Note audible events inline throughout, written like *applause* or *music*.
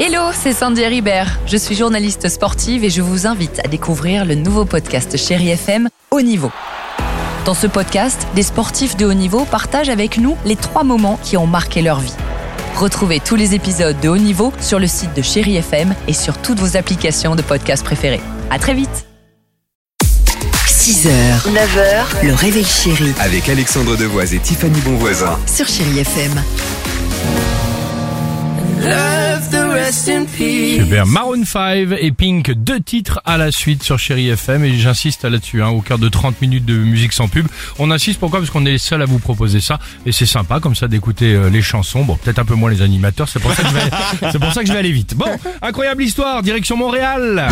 Hello, c'est Sandy Ribert. Je suis journaliste sportive et je vous invite à découvrir le nouveau podcast Chéri FM Haut Niveau. Dans ce podcast, des sportifs de haut niveau partagent avec nous les trois moments qui ont marqué leur vie. Retrouvez tous les épisodes de Haut Niveau sur le site de Chéri FM et sur toutes vos applications de podcast préférées. À très vite. 6h, 9h, le réveil chéri Avec Alexandre Devoise et Tiffany Bonvoisin. sur Chéri FM. Super. Maroon 5 et Pink, deux titres à la suite sur Chéri FM et j'insiste là-dessus, hein, au quart de 30 minutes de musique sans pub. On insiste pourquoi? Parce qu'on est les seuls à vous proposer ça et c'est sympa comme ça d'écouter euh, les chansons. Bon, peut-être un peu moins les animateurs, c'est pour ça que je vais, *laughs* c'est pour ça que je vais aller vite. Bon, incroyable histoire, direction Montréal.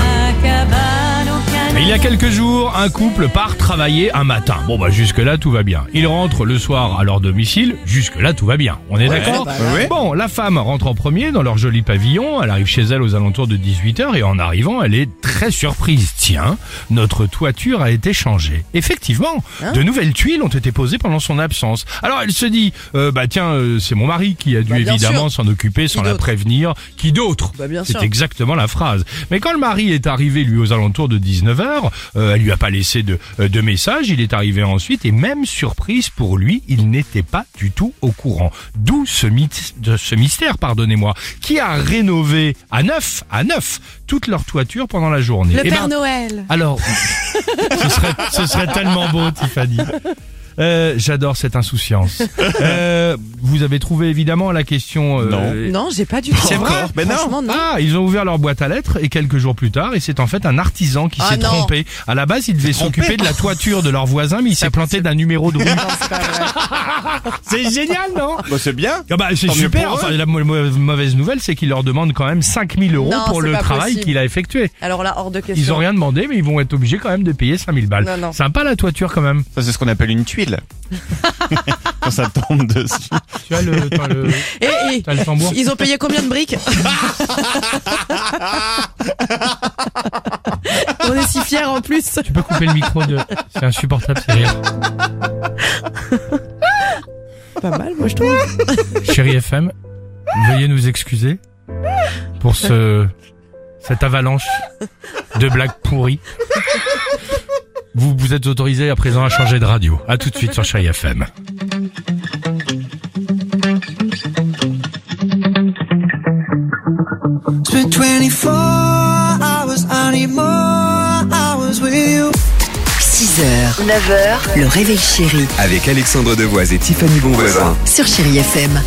Il y a quelques jours, un couple part travailler un matin. Bon bah jusque là tout va bien. Ils rentrent le soir à leur domicile. Jusque là tout va bien. On est d'accord? Bon, la femme rentre en premier dans leur joli pavillon. Elle arrive chez elle aux alentours de 18h et en arrivant, elle est très surprise. Tiens, notre toiture a été changée. Effectivement, de nouvelles tuiles ont été posées pendant son absence. Alors elle se dit, euh, bah tiens, euh, c'est mon mari qui a dû Bah, évidemment s'en occuper sans la prévenir. Qui d'autre Bah, C'est exactement la phrase. Mais quand le mari est arrivé lui aux alentours de 19h, euh, elle lui a pas laissé de, euh, de message, il est arrivé ensuite et même surprise pour lui, il n'était pas du tout au courant. D'où ce, ce mystère, pardonnez-moi, qui a rénové à neuf, à neuf, toute leur toiture pendant la journée. Le Eh Père ben, Noël. alors, *laughs* ce serait, ce serait tellement beau, Tiffany. Euh, J'adore cette insouciance. *laughs* Euh, vous avez trouvé évidemment la question. euh, Non, j'ai pas du tout. C'est vrai Ben Franchement, non. Ah, ils ont ouvert leur boîte à lettres et quelques jours plus tard, et c'est en fait un artisan qui Ah s'est non. trompé. À la base, il devait s'occuper de la toiture de leur voisin, mais il s'est planté d'un numéro de *laughs* rue. *laughs* c'est génial, non? Bah, c'est bien. Ah bah, c'est super. Enfin, la mau- mau- mauvaise nouvelle, c'est qu'il leur demande quand même 5000 euros Non, pour le travail qu'il a effectué. Alors là, hors de question. Ils ont rien demandé, mais ils vont être obligés quand même de payer 5000 balles. Non, non. Sympa la toiture quand même. Ça, c'est ce qu'on appelle une tuile. *laughs* Quand ça tombe dessus. Tu as le, t'as le, Et, et- t'as le tambour. ils ont payé combien de briques *laughs* On est si fiers en plus. Tu peux couper le micro de, c'est insupportable, c'est rire. Pas mal, moi je trouve. Chérie FM, veuillez nous excuser pour ce cette avalanche de blagues pourries. Vous vous êtes autorisé à présent à changer de radio. À tout de suite sur Chérie FM. Spent 24 hours, I need more hours with you. 6h, 9h, le réveil chéri Avec Alexandre Devoise et Tiffany Bonvoisin. sur Chéri FM.